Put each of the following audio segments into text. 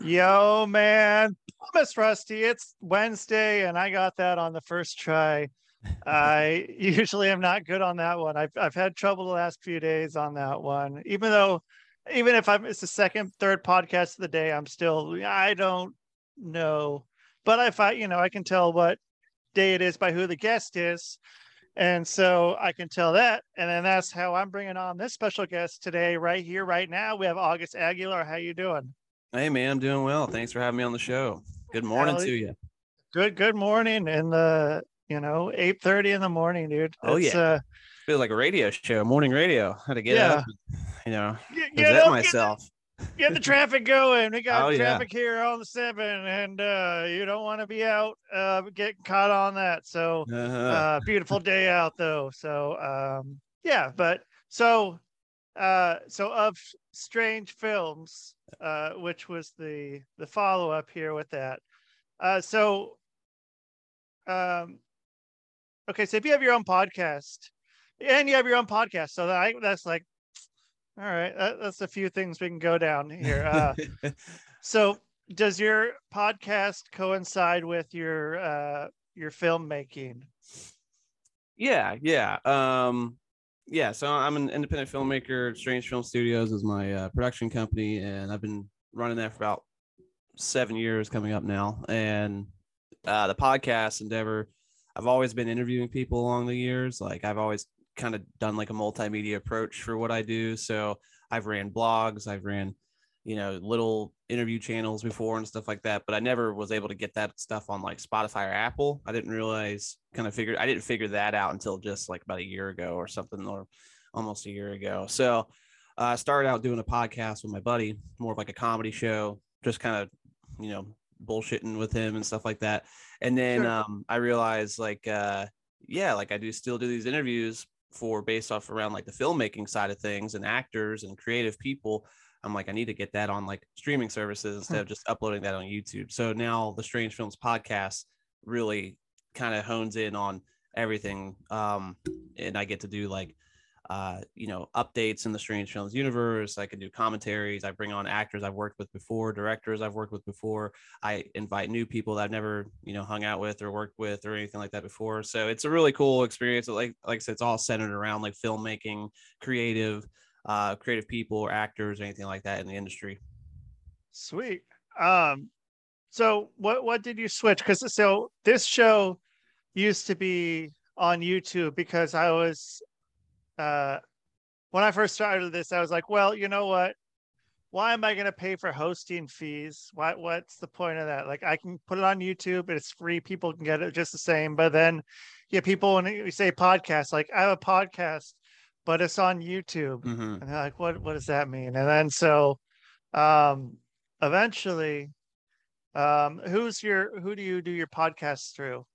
Yo, man. Promise, Rusty. It's Wednesday, and I got that on the first try. I usually am not good on that one. I've I've had trouble the last few days on that one. Even though, even if I'm it's the second, third podcast of the day, I'm still I don't know. But if I, you know, I can tell what day it is by who the guest is. And so I can tell that. And then that's how I'm bringing on this special guest today, right here, right now. We have August Aguilar. How you doing? Hey man, I'm doing well. Thanks for having me on the show. Good morning to you. Good, good morning. In the you know, 8 30 in the morning, dude. Oh yeah. Uh, Feels like a radio show, morning radio. How to get yeah. up, and, you know, get, get up, myself. Get the, get the, traffic going. We got oh, traffic yeah. here on the seven, and uh, you don't want to be out uh, getting caught on that. So uh-huh. uh, beautiful day out though. So um, yeah, but so uh, so of strange films uh, which was the the follow up here with that. Uh, so, um, okay, so if you have your own podcast and you have your own podcast, so that I, that's like, all right, that, that's a few things we can go down here. Uh, so, does your podcast coincide with your uh, your filmmaking? Yeah, yeah. Um, yeah, so I'm an independent filmmaker. Strange Film Studios is my uh, production company, and I've been running that for about seven years coming up now. And uh, the podcast endeavor, I've always been interviewing people along the years. Like I've always kind of done like a multimedia approach for what I do. So I've ran blogs, I've ran you know little interview channels before and stuff like that but i never was able to get that stuff on like spotify or apple. I didn't realize kind of figure i didn't figure that out until just like about a year ago or something or almost a year ago. So uh, i started out doing a podcast with my buddy more of like a comedy show just kind of you know bullshitting with him and stuff like that. And then sure. um, i realized like uh, yeah like i do still do these interviews for based off around like the filmmaking side of things and actors and creative people I'm like, I need to get that on like streaming services instead hmm. of just uploading that on YouTube. So now the Strange Films podcast really kind of hones in on everything. Um, and I get to do like, uh, you know, updates in the Strange Films universe. I can do commentaries. I bring on actors I've worked with before, directors I've worked with before. I invite new people that I've never, you know, hung out with or worked with or anything like that before. So it's a really cool experience. Like, like I said, it's all centered around like filmmaking, creative, uh, creative people or actors or anything like that in the industry. Sweet. Um, so what what did you switch? Because so this show used to be on YouTube because I was uh when I first started this, I was like, well, you know what? Why am I going to pay for hosting fees? Why, what's the point of that? Like, I can put it on YouTube, it's free. People can get it just the same. But then, yeah, people when we say podcast, like I have a podcast but it's on YouTube. Mm-hmm. And they're like, what, what does that mean? And then so um eventually, um, who's your who do you do your podcast through?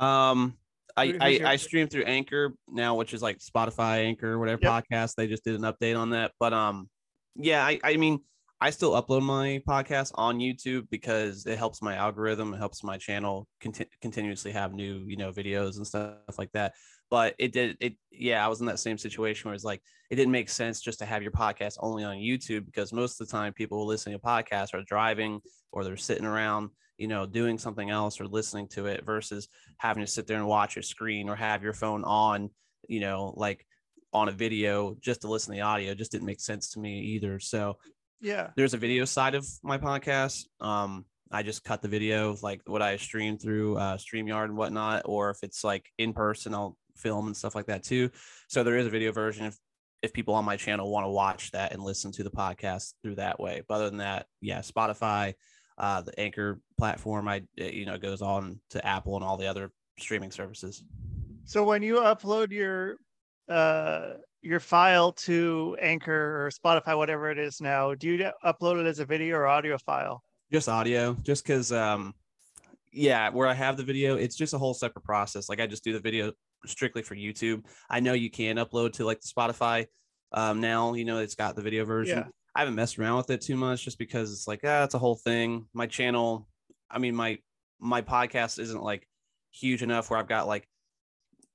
Um I, I, your... I stream through Anchor now, which is like Spotify, Anchor, whatever yep. podcast. They just did an update on that. But um, yeah, I, I mean, I still upload my podcast on YouTube because it helps my algorithm. It helps my channel conti- continuously have new, you know, videos and stuff like that but it did it yeah i was in that same situation where it's like it didn't make sense just to have your podcast only on youtube because most of the time people listening to podcasts are driving or they're sitting around you know doing something else or listening to it versus having to sit there and watch your screen or have your phone on you know like on a video just to listen to the audio just didn't make sense to me either. So yeah. there's a video side of my podcast. Um I just cut the video like what I stream through uh, StreamYard and whatnot, or if it's like in person, I'll film and stuff like that too. So there is a video version if if people on my channel want to watch that and listen to the podcast through that way. But other than that, yeah, Spotify, uh, the Anchor platform, I you know goes on to Apple and all the other streaming services. So when you upload your uh your file to Anchor or Spotify, whatever it is now, do you upload it as a video or audio file? Just audio, just because um yeah, where I have the video, it's just a whole separate process. Like I just do the video strictly for YouTube. I know you can upload to like the Spotify um, now. You know, it's got the video version. Yeah. I haven't messed around with it too much just because it's like ah, it's a whole thing. My channel, I mean my my podcast isn't like huge enough where I've got like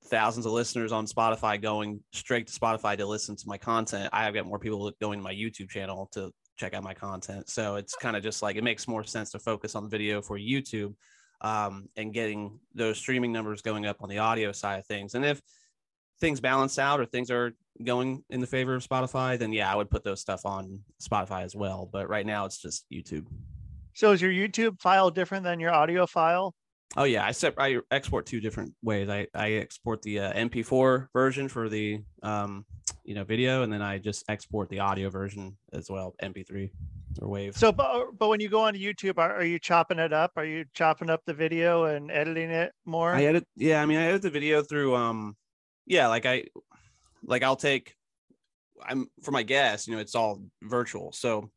thousands of listeners on Spotify going straight to Spotify to listen to my content. I have got more people going to my YouTube channel to check out my content. So it's kind of just like it makes more sense to focus on the video for YouTube um, and getting those streaming numbers going up on the audio side of things. And if things balance out or things are going in the favor of Spotify, then yeah, I would put those stuff on Spotify as well. But right now it's just YouTube. So is your YouTube file different than your audio file? Oh yeah, I sep- I export two different ways. I I export the uh, MP4 version for the um you know video, and then I just export the audio version as well, MP3 or Wave. So, but but when you go on YouTube, are, are you chopping it up? Are you chopping up the video and editing it more? I edit. Yeah, I mean, I edit the video through um, yeah, like I like I'll take I'm for my guests, you know, it's all virtual. So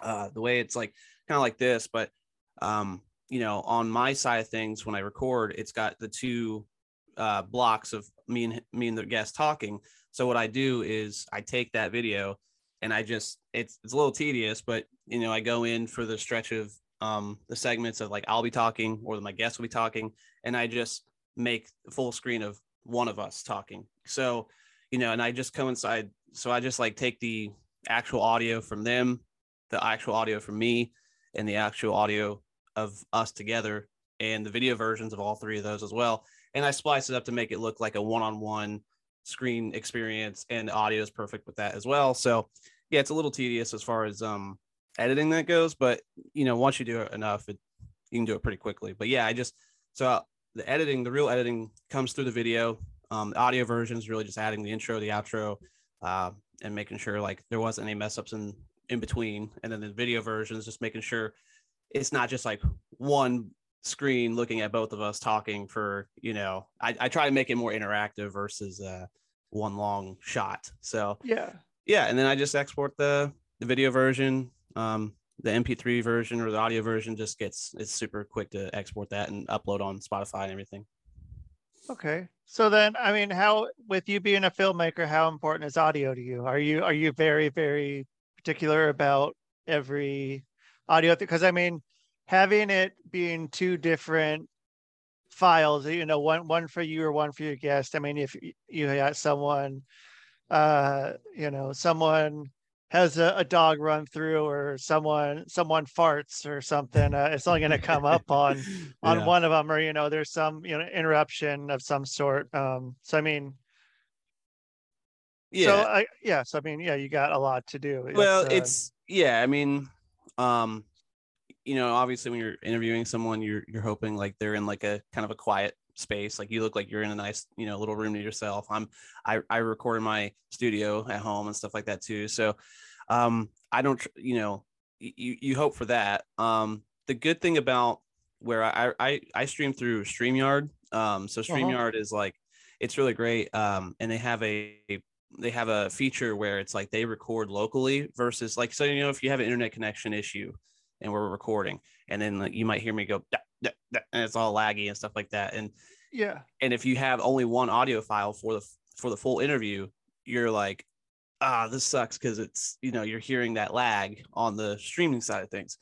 uh the way it's like kind of like this, but um you know, on my side of things, when I record, it's got the two uh, blocks of me and me and the guest talking. So what I do is I take that video and I just it's it's a little tedious, but you know, I go in for the stretch of um, the segments of like I'll be talking or my guest will be talking, and I just make full screen of one of us talking. So, you know, and I just coincide. So I just like take the actual audio from them, the actual audio from me, and the actual audio of us together and the video versions of all three of those as well. And I splice it up to make it look like a one-on-one screen experience and audio is perfect with that as well. So yeah, it's a little tedious as far as um editing that goes, but you know, once you do it enough, it, you can do it pretty quickly. But yeah, I just so uh, the editing, the real editing comes through the video. Um, the audio version is really just adding the intro, the outro, uh, and making sure like there wasn't any mess ups in in between. And then the video version is just making sure it's not just like one screen looking at both of us talking for you know I, I try to make it more interactive versus uh one long shot. So yeah. yeah and then i just export the the video version um the mp3 version or the audio version just gets it's super quick to export that and upload on spotify and everything. Okay. So then i mean how with you being a filmmaker how important is audio to you? Are you are you very very particular about every audio? Because I mean, having it being two different files, you know, one one for you or one for your guest. I mean, if you got someone, uh, you know, someone has a, a, dog run through or someone someone farts or something uh, it's only going to come up on on yeah. one of them or you know there's some you know interruption of some sort um so i mean yeah so I, yeah so i mean yeah you got a lot to do well it's, uh, it's yeah i mean um you know obviously when you're interviewing someone you're you're hoping like they're in like a kind of a quiet space like you look like you're in a nice you know little room to yourself i'm i i record in my studio at home and stuff like that too so um i don't you know you you hope for that um the good thing about where i i i stream through streamyard um so uh-huh. streamyard uh-huh. is like it's really great um and they have a they have a feature where it's like they record locally versus like so you know if you have an internet connection issue and we're recording. And then like, you might hear me go and it's all laggy and stuff like that. And yeah. and if you have only one audio file for the for the full interview you're like ah this sucks because it's you know you're hearing that lag on the streaming side of things.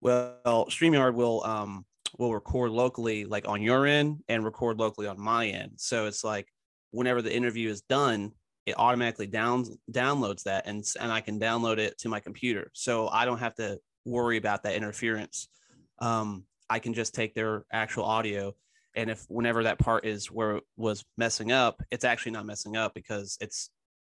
Well streamyard will um will record locally like on your end and record locally on my end. So it's like whenever the interview is done it automatically down, downloads that and, and I can download it to my computer. So I don't have to worry about that interference. Um, I can just take their actual audio. And if whenever that part is where it was messing up, it's actually not messing up because it's,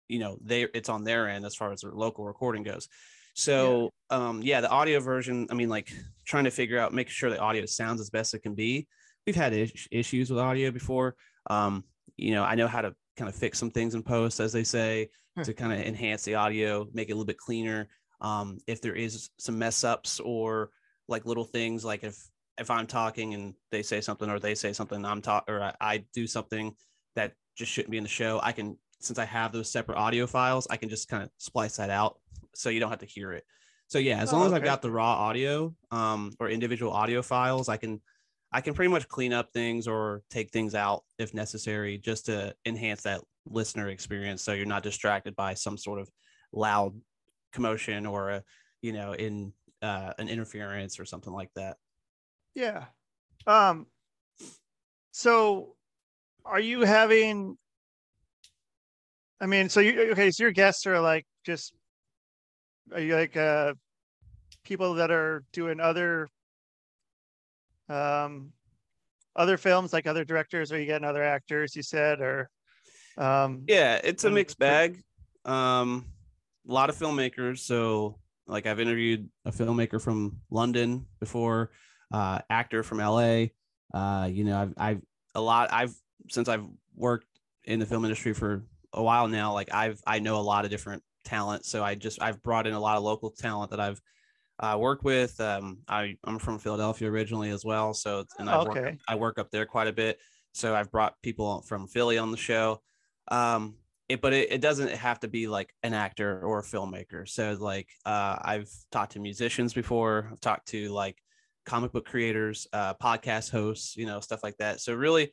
you know, they it's on their end as far as their local recording goes. So yeah. um yeah, the audio version, I mean, like trying to figure out, making sure the audio sounds as best it can be. We've had is- issues with audio before. Um, you know, I know how to kind of fix some things in post, as they say, hmm. to kind of enhance the audio, make it a little bit cleaner. Um, if there is some mess ups or like little things, like if if I'm talking and they say something or they say something, I'm talk or I, I do something that just shouldn't be in the show, I can since I have those separate audio files, I can just kind of splice that out so you don't have to hear it. So yeah, as oh, long as I've got the raw audio um, or individual audio files, I can I can pretty much clean up things or take things out if necessary just to enhance that listener experience so you're not distracted by some sort of loud commotion or a you know in uh, an interference or something like that. Yeah. Um so are you having i mean so you okay so your guests are like just are you like uh people that are doing other um other films like other directors? Or you getting other actors you said or um yeah it's a mixed bag. Um a lot of filmmakers so like i've interviewed a filmmaker from london before uh actor from la uh you know i've i've a lot i've since i've worked in the film industry for a while now like i've i know a lot of different talent so i just i've brought in a lot of local talent that i've uh, worked with um i i'm from philadelphia originally as well so and i okay. work, i work up there quite a bit so i've brought people from philly on the show um it, but it, it doesn't have to be like an actor or a filmmaker. So like uh i've talked to musicians before i've talked to like comic book creators uh podcast hosts you know stuff like that. So really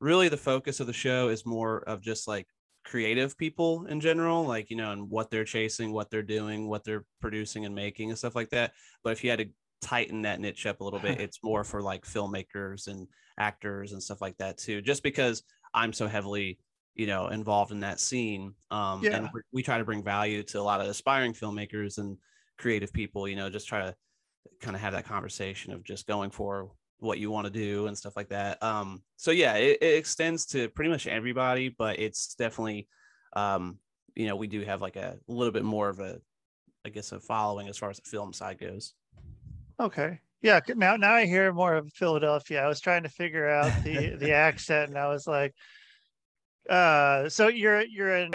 really the focus of the show is more of just like creative people in general like you know and what they're chasing what they're doing what they're producing and making and stuff like that. But if you had to tighten that niche up a little bit it's more for like filmmakers and actors and stuff like that too just because i'm so heavily you know involved in that scene um yeah. and we try to bring value to a lot of aspiring filmmakers and creative people you know just try to kind of have that conversation of just going for what you want to do and stuff like that. Um, so yeah, it, it, extends to pretty much everybody, but it's definitely, um, you know, we do have like a little bit more of a, I guess, a following as far as the film side goes. Okay. Yeah. Now, now I hear more of Philadelphia. I was trying to figure out the the accent, and I was like, uh, so you're you're in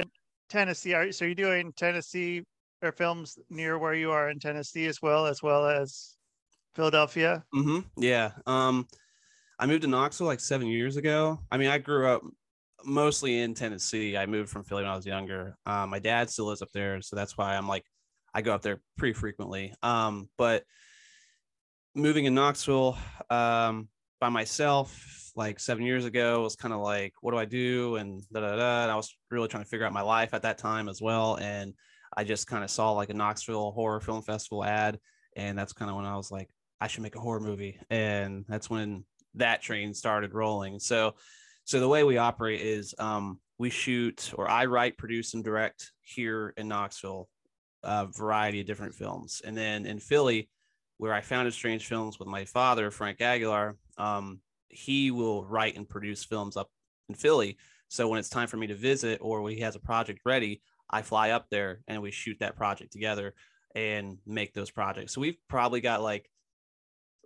Tennessee. Are so you're doing Tennessee or films near where you are in Tennessee as well, as well as Philadelphia. Mm-hmm. Yeah. Um, I moved to Knoxville like seven years ago. I mean, I grew up mostly in Tennessee. I moved from Philly when I was younger. Um, my dad still lives up there, so that's why I'm like, I go up there pretty frequently. Um, but moving in Knoxville um, by myself, like seven years ago, was kind of like, what do I do? And da da da. And I was really trying to figure out my life at that time as well. And I just kind of saw like a Knoxville horror film festival ad, and that's kind of when I was like, I should make a horror movie. And that's when that train started rolling. So, so the way we operate is um, we shoot, or I write, produce, and direct here in Knoxville a variety of different films. And then in Philly, where I founded Strange Films with my father, Frank Aguilar, um, he will write and produce films up in Philly. So when it's time for me to visit or when he has a project ready, I fly up there and we shoot that project together and make those projects. So we've probably got like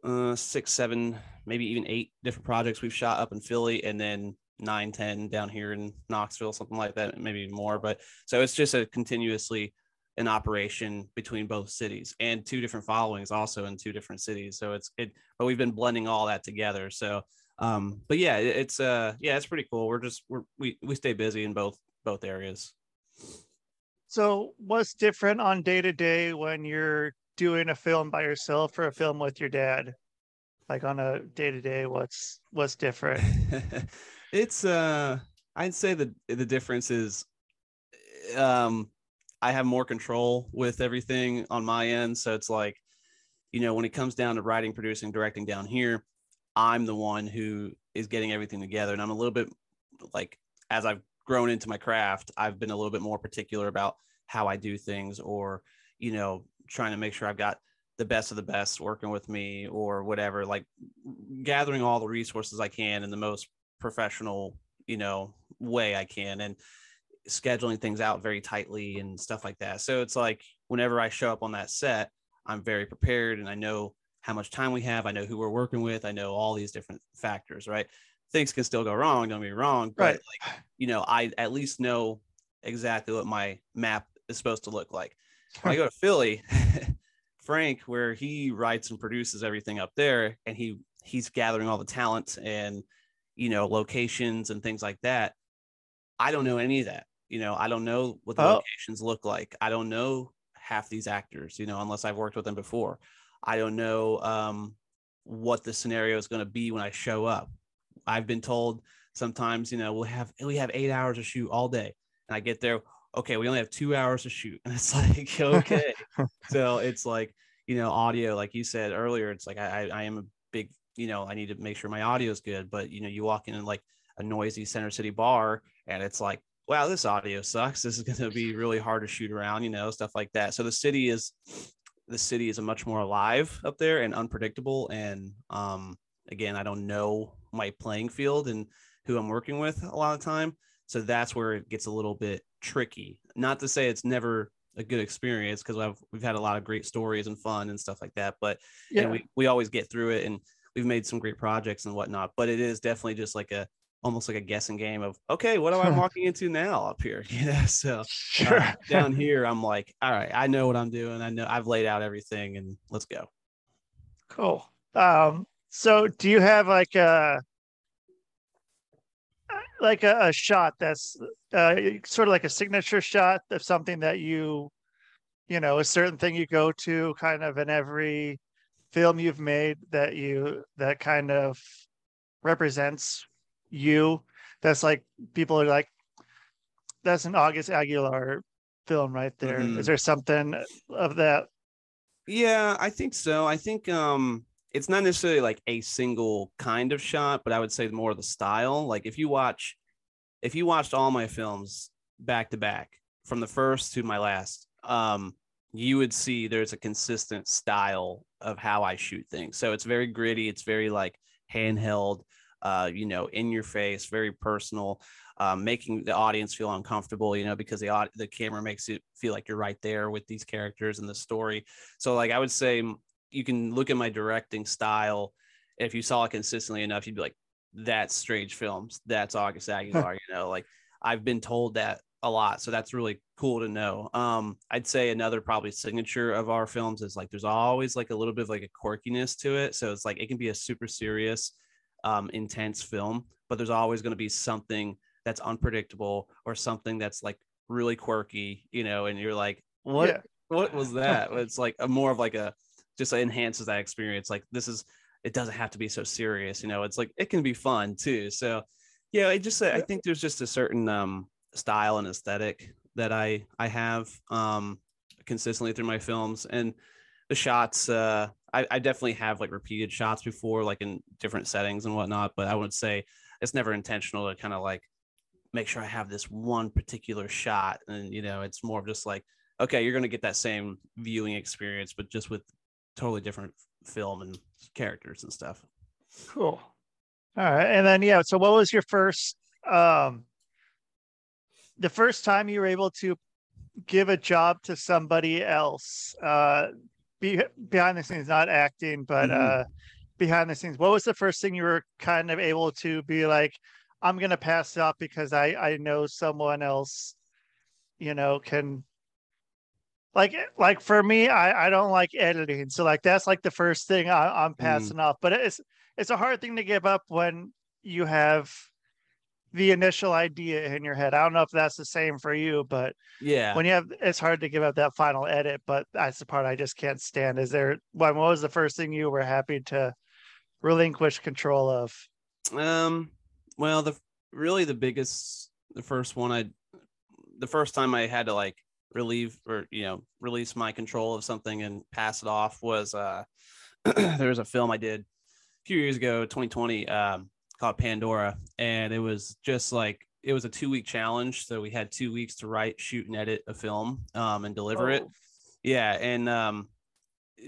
uh, six, seven, maybe even eight different projects we've shot up in Philly, and then nine, ten down here in Knoxville, something like that, maybe more. But so it's just a continuously an operation between both cities and two different followings also in two different cities. So it's it, but we've been blending all that together. So, um, but yeah, it, it's uh, yeah, it's pretty cool. We're just we're we we stay busy in both both areas. So, what's different on day to day when you're doing a film by yourself or a film with your dad? Like on a day to day, what's what's different? it's uh I'd say the the difference is um I have more control with everything on my end. So it's like, you know, when it comes down to writing, producing, directing down here, I'm the one who is getting everything together. And I'm a little bit like as I've grown into my craft, I've been a little bit more particular about how I do things or, you know, trying to make sure I've got the best of the best working with me or whatever, like gathering all the resources I can in the most professional, you know, way I can and scheduling things out very tightly and stuff like that. So it's like whenever I show up on that set, I'm very prepared and I know how much time we have. I know who we're working with. I know all these different factors, right? Things can still go wrong, don't me wrong, but right. like, you know, I at least know exactly what my map is supposed to look like. When I go to Philly, Frank, where he writes and produces everything up there, and he he's gathering all the talent and you know locations and things like that. I don't know any of that. You know, I don't know what the oh. locations look like. I don't know half these actors. You know, unless I've worked with them before. I don't know um, what the scenario is going to be when I show up. I've been told sometimes, you know, we'll have we have eight hours to shoot all day, and I get there okay, we only have two hours to shoot. And it's like, okay. so it's like, you know, audio, like you said earlier, it's like I, I am a big, you know, I need to make sure my audio is good. But you know, you walk in like a noisy center city bar and it's like wow, this audio sucks. This is going to be really hard to shoot around, you know, stuff like that. So the city is the city is a much more alive up there and unpredictable. And um, again, I don't know my playing field and who I'm working with a lot of time. So that's where it gets a little bit tricky. Not to say it's never a good experience because we've we've had a lot of great stories and fun and stuff like that. But yeah, we we always get through it and we've made some great projects and whatnot. But it is definitely just like a almost like a guessing game of okay, what am I walking into now up here? You know, so uh, sure. uh, down here I'm like, all right, I know what I'm doing. I know I've laid out everything, and let's go. Cool. Um, so do you have like a like a, a shot that's uh, sort of like a signature shot of something that you you know a certain thing you go to kind of in every film you've made that you that kind of represents you that's like people are like that's an august aguilar film right there. Mm-hmm. Is there something of that yeah i think so i think um it's not necessarily like a single kind of shot but i would say more of the style like if you watch if you watched all my films back to back from the first to my last um you would see there's a consistent style of how I shoot things. So it's very gritty. It's very like handheld, uh, you know, in your face, very personal, um, making the audience feel uncomfortable, you know, because the the camera makes it feel like you're right there with these characters and the story. So like I would say, you can look at my directing style. If you saw it consistently enough, you'd be like, "That's Strange Films. That's August Aguilar." you know, like I've been told that a lot. So that's really cool to know. Um, I'd say another probably signature of our films is like there's always like a little bit of like a quirkiness to it. So it's like it can be a super serious, um, intense film, but there's always going to be something that's unpredictable or something that's like really quirky, you know, and you're like, what yeah. what was that? it's like a more of like a just enhances that experience. Like this is it doesn't have to be so serious, you know. It's like it can be fun too. So yeah, I just I think there's just a certain um style and aesthetic that I I have um, consistently through my films and the shots. Uh, I, I definitely have like repeated shots before, like in different settings and whatnot. But I would say it's never intentional to kind of like make sure I have this one particular shot, and you know, it's more of just like okay, you're going to get that same viewing experience, but just with totally different film and characters and stuff. Cool. All right, and then yeah. So, what was your first um the first time you were able to give a job to somebody else uh be, behind the scenes not acting but mm-hmm. uh behind the scenes what was the first thing you were kind of able to be like i'm gonna pass it up because i i know someone else you know can like like for me i i don't like editing so like that's like the first thing I, i'm mm. passing mm. off but it's it's a hard thing to give up when you have the initial idea in your head. I don't know if that's the same for you, but yeah, when you have, it's hard to give up that final edit. But that's the part I just can't stand. Is there? What, what was the first thing you were happy to relinquish control of? Um. Well, the really the biggest, the first one I, the first time I had to like relieve or you know release my control of something and pass it off was uh there was a film I did a few years ago, 2020. Um, called Pandora, and it was just like it was a two week challenge. So we had two weeks to write, shoot, and edit a film um, and deliver oh. it. Yeah, and um,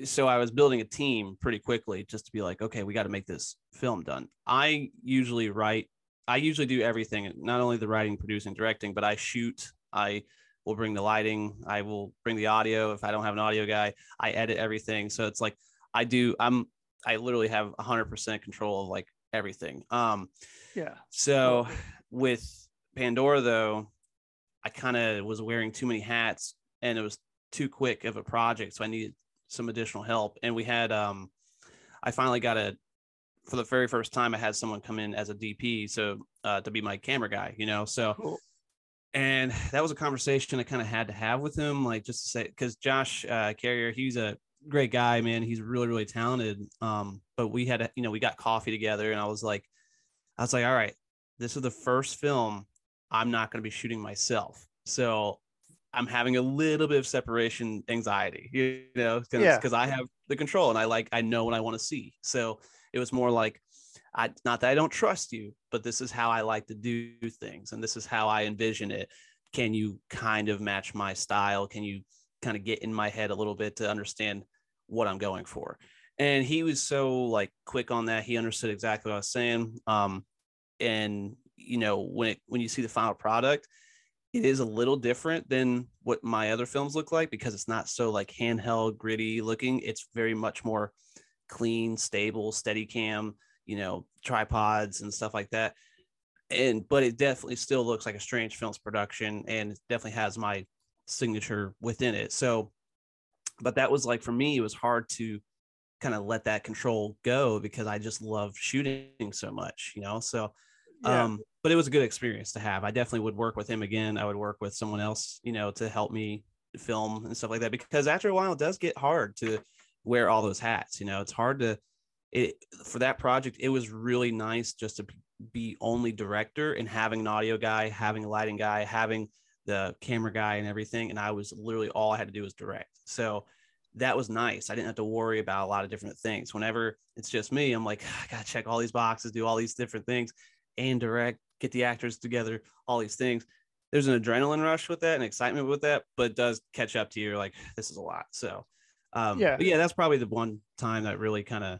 so I was building a team pretty quickly just to be like, okay, we got to make this film done. I usually write. I usually do everything, not only the writing, producing, directing, but I shoot. I will bring the lighting. I will bring the audio. If I don't have an audio guy, I edit everything. So it's like I do. I'm. I literally have 100% control of like everything. Um, yeah. So with Pandora, though, I kind of was wearing too many hats and it was too quick of a project. So I needed some additional help. And we had, um, I finally got a, for the very first time, I had someone come in as a DP. So uh, to be my camera guy, you know, so. Cool. And that was a conversation I kind of had to have with him, like just to say, because Josh uh, Carrier, he's a great guy, man. He's really, really talented. Um, but we had, you know, we got coffee together, and I was like, I was like, all right, this is the first film I'm not going to be shooting myself, so I'm having a little bit of separation anxiety, you know, because yeah. I have the control and I like I know what I want to see. So it was more like I not that I don't trust you, but this is how I like to do things, and this is how I envision it. Can you kind of match my style? Can you kind of get in my head a little bit to understand what I'm going for? And he was so like quick on that. He understood exactly what I was saying. Um, and you know when it when you see the final product, it is a little different than what my other films look like because it's not so like handheld gritty looking. It's very much more clean, stable, steady cam you know, tripods and stuff like that. And but it definitely still looks like a strange films production and it definitely has my signature within it. So but that was like for me, it was hard to kind of let that control go because I just love shooting so much, you know. So yeah. um but it was a good experience to have. I definitely would work with him again. I would work with someone else, you know, to help me film and stuff like that because after a while it does get hard to wear all those hats, you know. It's hard to it for that project it was really nice just to be only director and having an audio guy having a lighting guy having the camera guy and everything and i was literally all i had to do was direct. So that was nice. I didn't have to worry about a lot of different things. Whenever it's just me i'm like i gotta check all these boxes do all these different things and direct get the actors together all these things. There's an adrenaline rush with that and excitement with that but it does catch up to you like this is a lot. So um yeah. yeah that's probably the one time that really kind of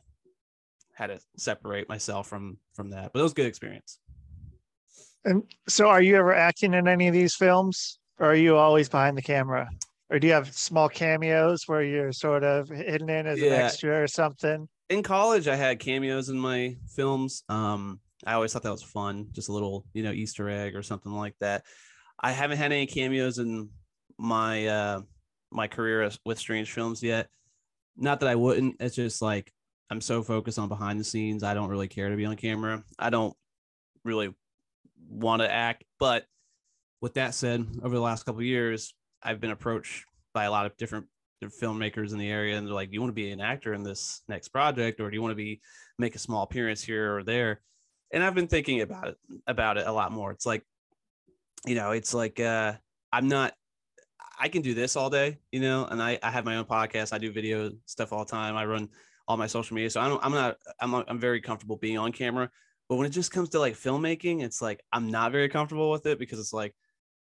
had to separate myself from from that. But it was a good experience. And so, are you ever acting in any of these films, or are you always behind the camera, or do you have small cameos where you're sort of hidden in as yeah. an extra or something? In college, I had cameos in my films. Um, I always thought that was fun, just a little, you know, Easter egg or something like that. I haven't had any cameos in my uh my career with strange films yet. Not that I wouldn't. It's just like I'm so focused on behind the scenes. I don't really care to be on camera. I don't really want to act. But with that said, over the last couple years, I've been approached by a lot of different, filmmakers in the area, and they're like, "Do you want to be an actor in this next project, or do you want to be make a small appearance here or there?" And I've been thinking about it about it a lot more. It's like, you know, it's like uh, I'm not I can do this all day, you know, and I, I have my own podcast. I do video stuff all the time. I run all my social media. So I'm, I'm not, I'm, I'm very comfortable being on camera. But when it just comes to like filmmaking, it's like I'm not very comfortable with it because it's like,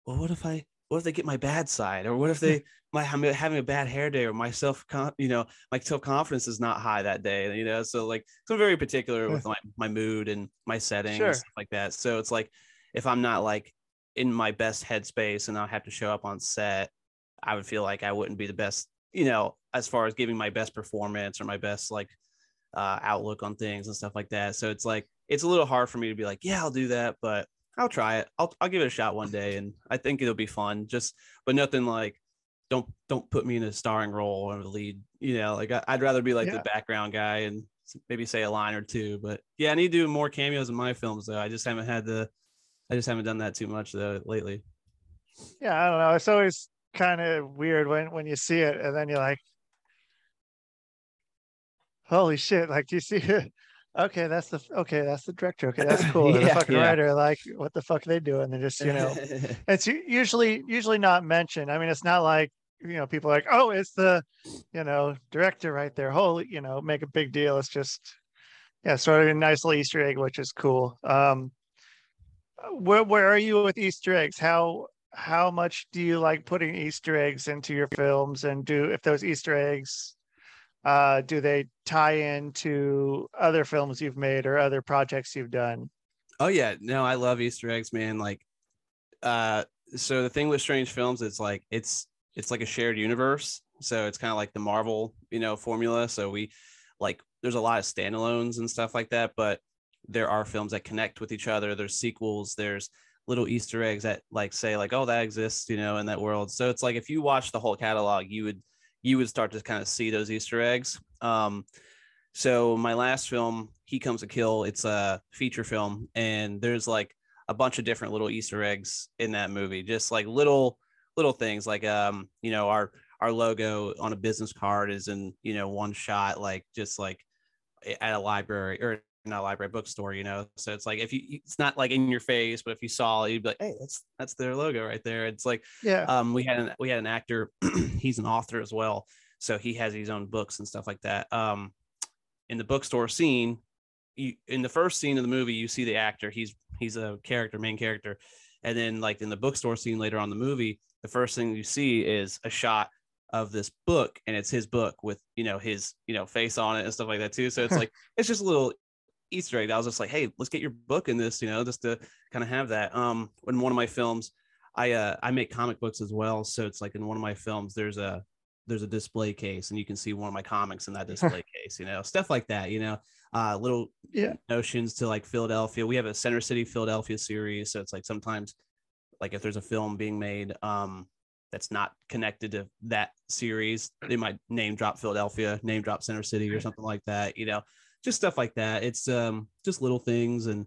well, what if I, what if they get my bad side, or what if they, my I'm having a bad hair day, or my self, you know, my self confidence is not high that day, you know. So like, so I'm very particular with my my mood and my settings sure. and stuff like that. So it's like, if I'm not like in my best headspace and I have to show up on set, I would feel like I wouldn't be the best you know, as far as giving my best performance or my best like uh, outlook on things and stuff like that. So it's like it's a little hard for me to be like, yeah, I'll do that, but I'll try it. I'll I'll give it a shot one day, and I think it'll be fun. Just but nothing like don't don't put me in a starring role or the lead. You know, like I, would rather be like yeah. the background guy and maybe say a line or two. But yeah, I need to do more cameos in my films though. I just haven't had the I just haven't done that too much though lately. Yeah, I don't know. It's always kind of weird when when you see it and then you're like holy shit like you see it okay that's the okay that's the director okay that's cool yeah, the fucking yeah. writer like what the fuck are they doing they're just you know it's usually usually not mentioned i mean it's not like you know people like oh it's the you know director right there holy you know make a big deal it's just yeah sort of a nice little easter egg which is cool um where where are you with easter eggs how how much do you like putting Easter eggs into your films? And do if those Easter eggs uh, do they tie into other films you've made or other projects you've done? Oh yeah, no, I love Easter eggs, man. Like, uh, so the thing with Strange Films, it's like it's it's like a shared universe. So it's kind of like the Marvel, you know, formula. So we like there's a lot of standalones and stuff like that, but there are films that connect with each other. There's sequels. There's little Easter eggs that like say like, oh, that exists, you know, in that world. So it's like if you watch the whole catalog, you would you would start to kind of see those Easter eggs. Um, so my last film, He Comes to Kill, it's a feature film, and there's like a bunch of different little Easter eggs in that movie, just like little little things like um, you know, our our logo on a business card is in, you know, one shot, like just like at a library or not a library bookstore, you know. So it's like if you it's not like in your face, but if you saw you'd be like, hey, that's that's their logo right there. It's like yeah. Um, we had an we had an actor, he's an author as well. So he has his own books and stuff like that. Um, in the bookstore scene, you in the first scene of the movie, you see the actor. He's he's a character, main character, and then like in the bookstore scene later on the movie, the first thing you see is a shot of this book, and it's his book with you know his you know face on it and stuff like that too. So it's like it's just a little Easter egg. I was just like, hey, let's get your book in this, you know, just to kind of have that. Um, in one of my films, I uh I make comic books as well, so it's like in one of my films, there's a there's a display case, and you can see one of my comics in that display case, you know, stuff like that, you know, uh, little yeah notions to like Philadelphia. We have a Center City Philadelphia series, so it's like sometimes, like if there's a film being made, um, that's not connected to that series, they might name drop Philadelphia, name drop Center City, or something like that, you know just stuff like that. It's um just little things and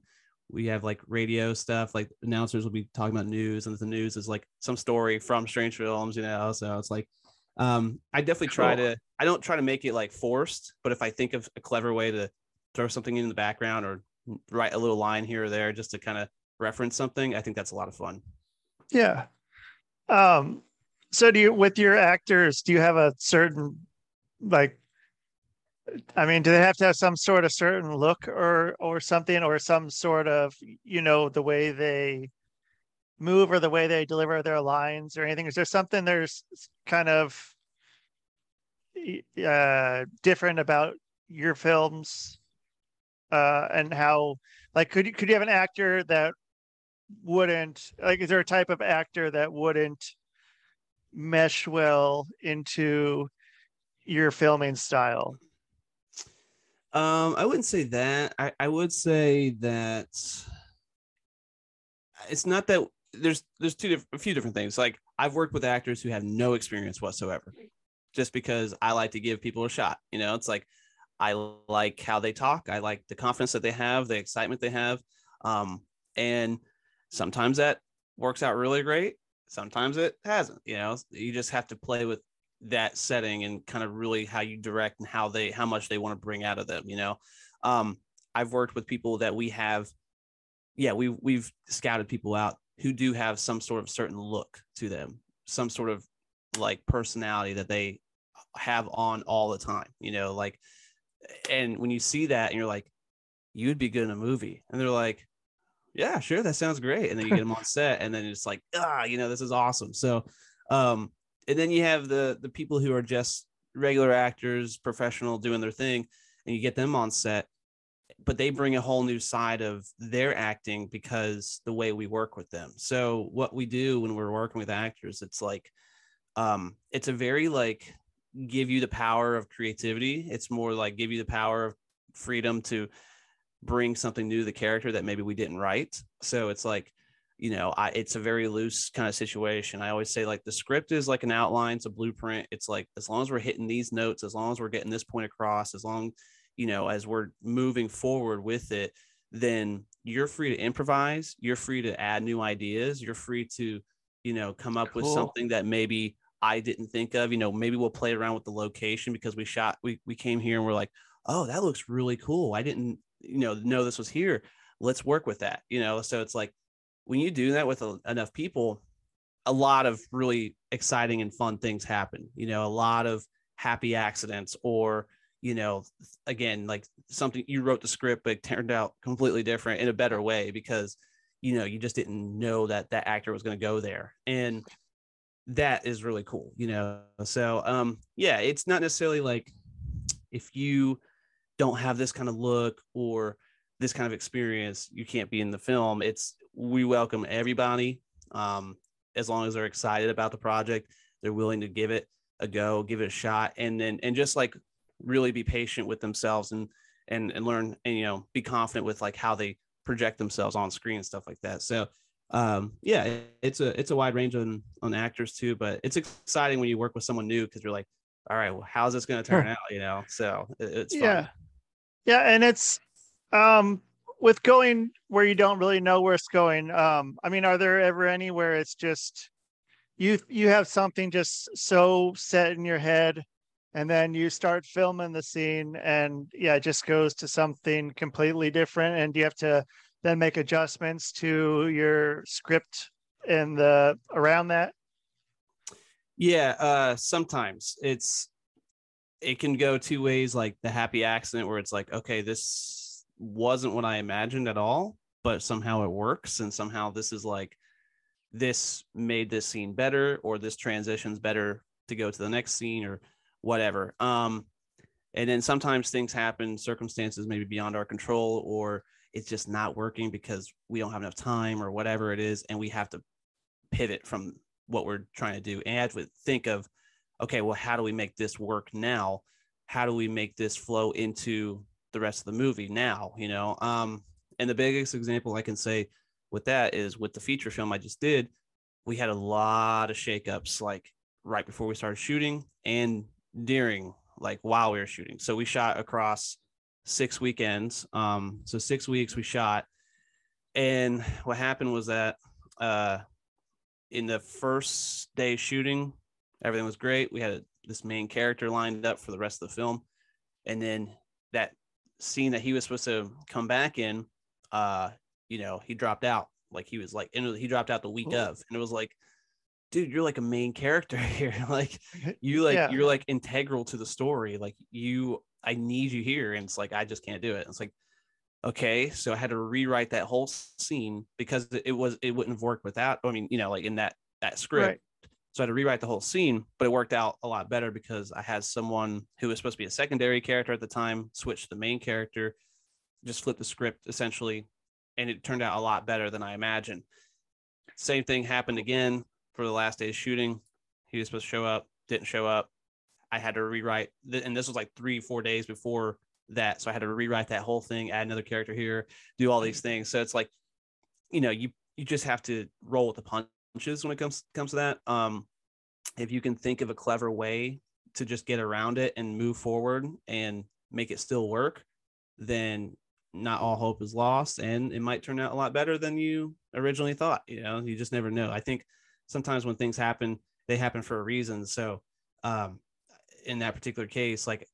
we have like radio stuff like announcers will be talking about news and the news is like some story from strange films you know so it's like um i definitely try to i don't try to make it like forced but if i think of a clever way to throw something in the background or write a little line here or there just to kind of reference something i think that's a lot of fun. Yeah. Um so do you with your actors do you have a certain like I mean, do they have to have some sort of certain look or or something, or some sort of you know the way they move or the way they deliver their lines or anything? Is there something there's kind of uh, different about your films uh, and how like could you could you have an actor that wouldn't like is there a type of actor that wouldn't mesh well into your filming style um, I wouldn't say that. I, I would say that it's not that there's there's two a few different things. Like I've worked with actors who have no experience whatsoever, just because I like to give people a shot. You know, it's like I like how they talk. I like the confidence that they have, the excitement they have, um, and sometimes that works out really great. Sometimes it hasn't. You know, you just have to play with that setting and kind of really how you direct and how they how much they want to bring out of them you know? Um i've worked with people that we have yeah we we've scouted people out who do have some sort of certain look to them some sort of like personality that they have on all the time you know like and when you see that and you're like you'd be good in a movie and they're like yeah sure that sounds great and then you get them on set and then it's like ah you know this is awesome. So um and then you have the the people who are just regular actors, professional doing their thing, and you get them on set, but they bring a whole new side of their acting because the way we work with them. So what we do when we're working with actors, it's like um it's a very like give you the power of creativity. It's more like give you the power of freedom to bring something new to the character that maybe we didn't write. So it's like you know, I, it's a very loose kind of situation. I always say like the script is like an outline, it's a blueprint. It's like as long as we're hitting these notes, as long as we're getting this point across, as long, you know, as we're moving forward with it, then you're free to improvise. You're free to add new ideas. You're free to, you know, come up cool. with something that maybe I didn't think of. You know, maybe we'll play around with the location because we shot, we we came here and we're like, oh, that looks really cool. I didn't, you know, know this was here. Let's work with that. You know, so it's like when you do that with a, enough people, a lot of really exciting and fun things happen. You know, a lot of happy accidents, or you know, again, like something you wrote the script but turned out completely different in a better way because you know you just didn't know that that actor was going to go there, and that is really cool. You know, so um, yeah, it's not necessarily like if you don't have this kind of look or this kind of experience, you can't be in the film. It's we welcome everybody um, as long as they're excited about the project they're willing to give it a go give it a shot and then and just like really be patient with themselves and and and learn and you know be confident with like how they project themselves on screen and stuff like that. So um yeah it's a it's a wide range on on actors too but it's exciting when you work with someone new because you're like all right well how's this going to turn out? You know? So it, it's yeah. Fun. yeah and it's um with going where you don't really know where it's going um i mean are there ever any where it's just you you have something just so set in your head and then you start filming the scene and yeah it just goes to something completely different and you have to then make adjustments to your script and the around that? Yeah uh sometimes. It's it can go two ways like the happy accident where it's like okay this wasn't what I imagined at all, but somehow it works. And somehow this is like, this made this scene better, or this transition's better to go to the next scene, or whatever. Um, and then sometimes things happen, circumstances maybe beyond our control, or it's just not working because we don't have enough time or whatever it is. And we have to pivot from what we're trying to do and i would think of, okay, well, how do we make this work now? How do we make this flow into the rest of the movie now? You know, um, and the biggest example I can say with that is with the feature film I just did, we had a lot of shakeups like right before we started shooting and during like while we were shooting. So we shot across six weekends. Um, so six weeks we shot. And what happened was that uh in the first day shooting, everything was great. We had this main character lined up for the rest of the film. And then that scene that he was supposed to come back in, uh, you know, he dropped out. Like he was like, and he dropped out the week Ooh. of. And it was like, dude, you're like a main character here. like you like yeah. you're like integral to the story. Like you, I need you here. And it's like I just can't do it. It's like, okay, so I had to rewrite that whole scene because it was it wouldn't have worked without. I mean, you know, like in that that script. Right. So I had to rewrite the whole scene, but it worked out a lot better because I had someone who was supposed to be a secondary character at the time switch to the main character, just flip the script essentially, and it turned out a lot better than I imagined. Same thing happened again for the last day's shooting. He was supposed to show up, didn't show up. I had to rewrite, and this was like three, four days before that. So I had to rewrite that whole thing, add another character here, do all these mm-hmm. things. So it's like, you know, you you just have to roll with the punches when it comes comes to that. Um, if you can think of a clever way to just get around it and move forward and make it still work, then not all hope is lost, and it might turn out a lot better than you originally thought. You know, you just never know. I think sometimes when things happen, they happen for a reason. So um, in that particular case, like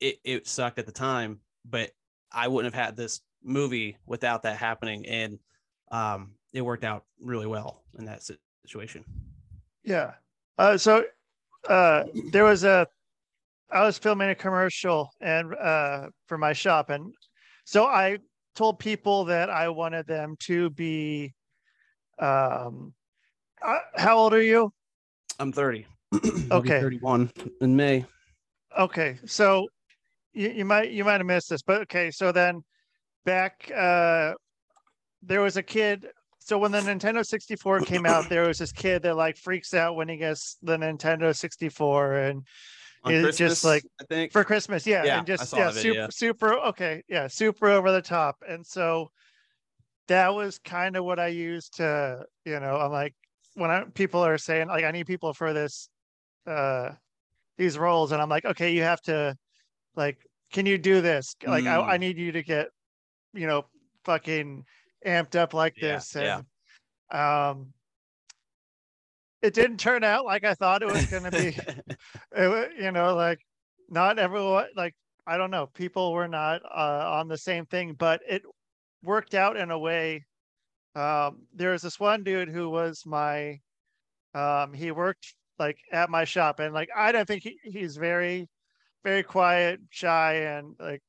it, it sucked at the time, but I wouldn't have had this movie without that happening. And um, it worked out really well in that situation. Yeah. Uh, so uh, there was a, I was filming a commercial and uh, for my shop. And so I told people that I wanted them to be um, uh, how old are you? I'm 30. okay. 31 in May. Okay. So you, you might you might have missed this, but okay. So then back uh there was a kid so when the Nintendo 64 came out, there was this kid that like freaks out when he gets the Nintendo 64 and On it's just like I think for Christmas, yeah, yeah and just yeah, super, super okay, yeah, super over the top. And so that was kind of what I used to, you know, I'm like, when I, people are saying like I need people for this uh these roles and I'm like okay you have to like can you do this like mm. I, I mm. need you to get you know fucking amped up like yeah, this and yeah. um it didn't turn out like I thought it was going to be it, you know like not everyone like I don't know people were not uh, on the same thing but it worked out in a way um, there was this one dude who was my um, he worked like at my shop and like i don't think he, he's very very quiet shy and like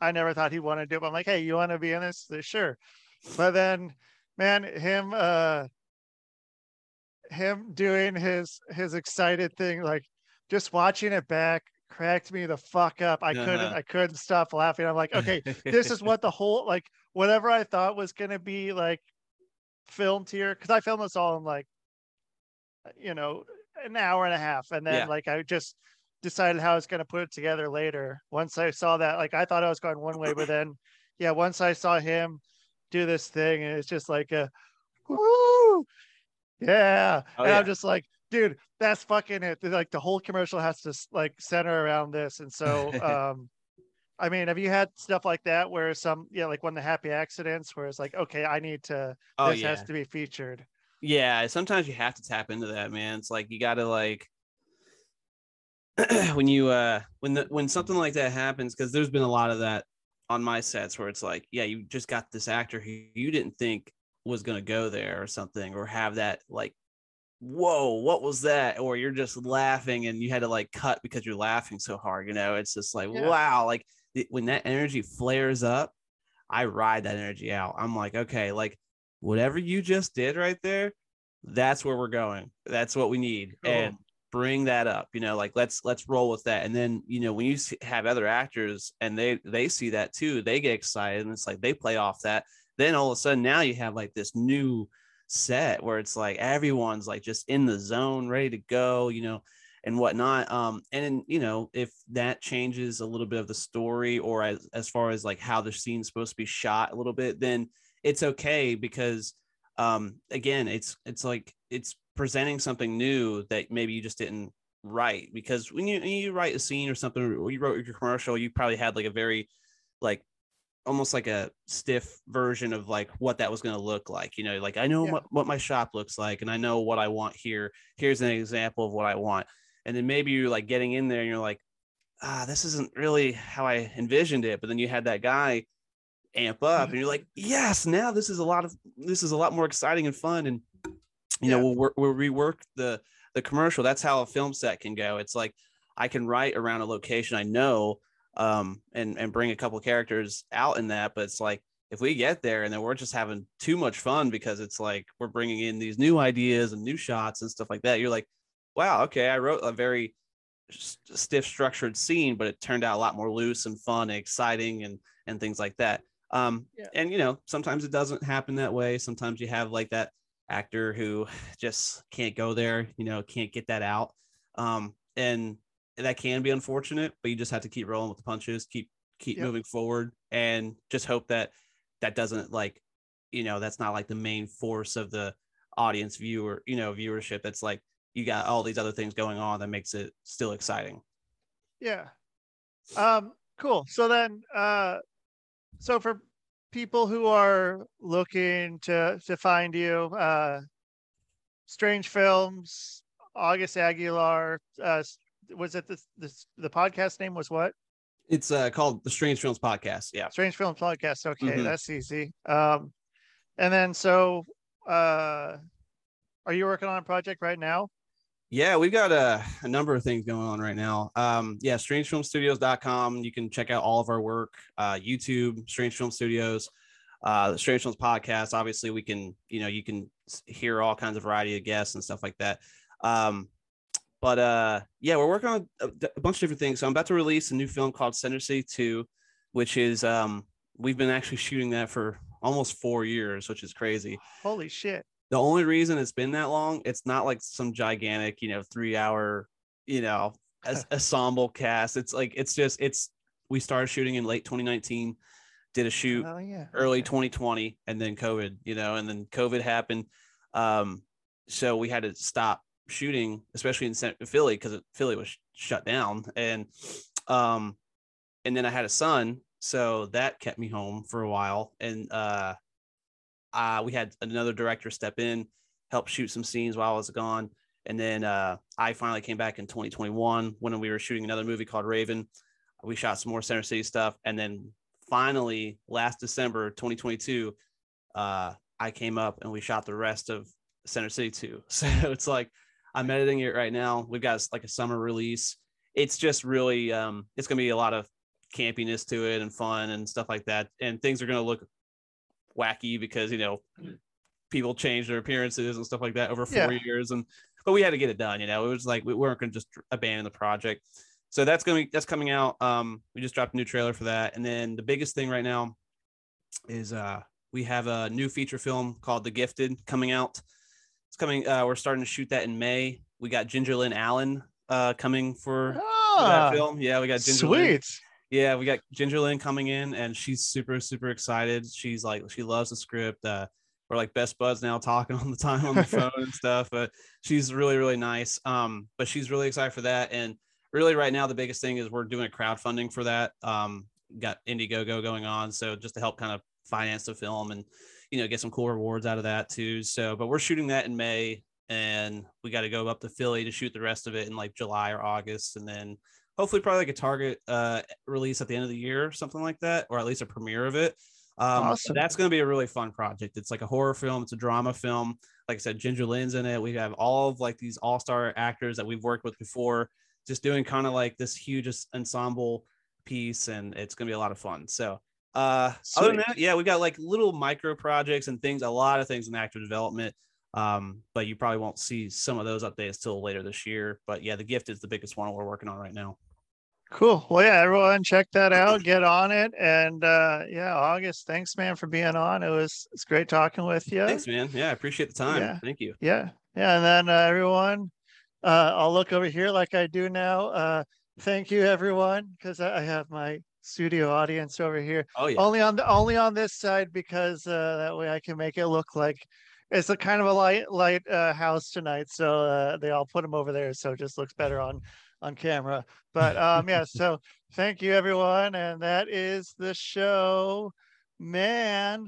i never thought he wanted to do it but i'm like hey you want to be in this sure but then man him uh him doing his his excited thing like just watching it back cracked me the fuck up. I uh-huh. couldn't I couldn't stop laughing. I'm like, okay, this is what the whole like whatever I thought was gonna be like filmed here because I filmed this all in like you know an hour and a half, and then yeah. like I just decided how I was gonna put it together later. Once I saw that, like I thought I was going one way, but then yeah, once I saw him do this thing, and it's just like a woo, yeah, oh, and yeah. I'm just like dude, that's fucking it. Like the whole commercial has to like center around this. And so, um, I mean, have you had stuff like that where some, yeah, like when the happy accidents where it's like, okay, I need to, oh, this yeah. has to be featured. Yeah. Sometimes you have to tap into that, man. It's like, you got to like, when you, uh, when the, when something like that happens, cause there's been a lot of that on my sets where it's like, yeah, you just got this actor who you didn't think was going to go there or something, or have that like whoa, what was that? Or you're just laughing and you had to like cut because you're laughing so hard. You know, it's just like, yeah. wow. Like when that energy flares up, I ride that energy out. I'm like, okay, like whatever you just did right there, that's where we're going. That's what we need. Cool. And bring that up you know like let's let's roll with that. And then you know when you have other actors and they they see that too they get excited and it's like they play off that. Then all of a sudden now you have like this new set where it's like everyone's like just in the zone ready to go you know and whatnot. Um and you know if that changes a little bit of the story or as as far as like how the scene's supposed to be shot a little bit then it's okay because um again it's it's like it's presenting something new that maybe you just didn't write because when you when you write a scene or something or you wrote your commercial you probably had like a very like almost like a stiff version of like what that was going to look like you know like i know yeah. what, what my shop looks like and i know what i want here. Here's an example of what i want. And then maybe you're like getting in there and you're like ah this isn't really how i envisioned it. But then you had that guy amp up and you're like yes now this is a lot of this is a lot more exciting and fun. And you yeah. know we'll, we'll rework the the commercial that's how a film set can go it's like i can write around a location i know um and and bring a couple characters out in that but it's like if we get there and then we're just having too much fun because it's like we're bringing in these new ideas and new shots and stuff like that you're like wow okay i wrote a very stiff structured scene but it turned out a lot more loose and fun and exciting and and things like that um yeah. and you know sometimes it doesn't happen that way sometimes you have like that actor who just can't go there, you know, can't get that out. Um, and that can be unfortunate, but you just have to keep rolling with the punches, keep keep yep. moving forward, and just hope that that doesn't like, you know, that's not like the main force of the audience viewer, you know, viewership. That's like you got all these other things going on that makes it still exciting. Yeah. Um. Cool. So then, uh, so for people who are looking to to find you uh strange films august aguilar uh was it the the, the podcast name was what? It's uh called the strange films podcast yeah. Strange films podcast okay mm-hmm. that's easy. Um and then so uh are you working on a project right now yeah, we've got a, a, number of things going on right now. Um, yeah, strangefilmsstudios.com. You can check out all of our work. Uh, YouTube, Strange Film Studios, uh, the Strange Films podcast. Obviously, we can, you know, you can hear all kinds of variety of guests and stuff like that. Um, but uh, yeah, we're working on a, a, bunch of different things. So I'm about to release a new film called Center City 2, which is um, we've been actually shooting that for almost four years, which is crazy. Holy shit the only reason it's been that long, it's not like some gigantic, you know, three hour, you know, as, ensemble cast. It's like it's just it's we started shooting in late 2019, did a shoot oh, yeah. early okay. 2020, and then COVID, you know, and then COVID happened. Um, so we had to stop shooting, especially in Philly because Philly was shut down, and um, and then I had a son, so that kept me home for a while, and uh, uh, we had another director step in, help shoot some scenes while I was gone. And then uh, I finally came back in 2021 when we were shooting another movie called Raven. We shot some more Center City stuff. And then finally, last December 2022, uh, I came up and we shot the rest of Center City 2. So it's like I'm editing it right now. We've got like a summer release. It's just really, um, it's going to be a lot of campiness to it and fun and stuff like that. And things are going to look wacky because you know people change their appearances and stuff like that over four yeah. years. And but we had to get it done you know it was like we weren't going to just abandon the project. So that's going to be that's coming out. Um we just dropped a new trailer for that. And then the biggest thing right now is uh we have a new feature film called the gifted coming out. It's coming uh we're starting to shoot that in may. We got ginger lynn allen uh coming for, ah, for that ah, film. Yeah we got ginger sweet. lynn yeah, we got Ginger Lynn coming in, and she's super super excited. She's like she loves the script. Uh, we're like best buds now, talking all the time on the phone and stuff. But she's really really nice. Um, but she's really excited for that, and really right now the biggest thing is we're doing a crowdfunding for that. Um, got Indiegogo going on, so just to help kind of finance the film and you know get some cool rewards out of that too. So, but we're shooting that in May, and we got to go up to Philly to shoot the rest of it in like July or August, and then hopefully probably like a target uh, release at the end of the year, something like that, or at least a premiere of it. Um, awesome. That's going to be a really fun project. It's like a horror film. It's a drama film. like I said, Ginger Lynn's in it. We have all of like these all star actors that we've worked with before, just doing kind of like this huge ensemble piece, and it's gonna be a lot of fun. So, uh, other than that, yeah, we got like little micro projects and things, a lot of things in actor development. Um, but you probably won't see some of those updates till later this year. But yeah, the gift is the biggest one we're working on right now. Cool. Well, yeah, everyone check that out. Get on it. And uh yeah, August, thanks man for being on. It was it's great talking with you. Thanks, man. Yeah, I appreciate the time. Yeah. Thank you. Yeah. Yeah. And then uh, everyone, uh I'll look over here like I do now. Uh thank you everyone, because I have my studio audience over here. Oh yeah. Only on the only on this side because uh that way I can make it look like it's a kind of a light light uh, house tonight. So uh, they all put them over there, so it just looks better on on camera. But um, yeah, so thank you everyone, and that is the show, man.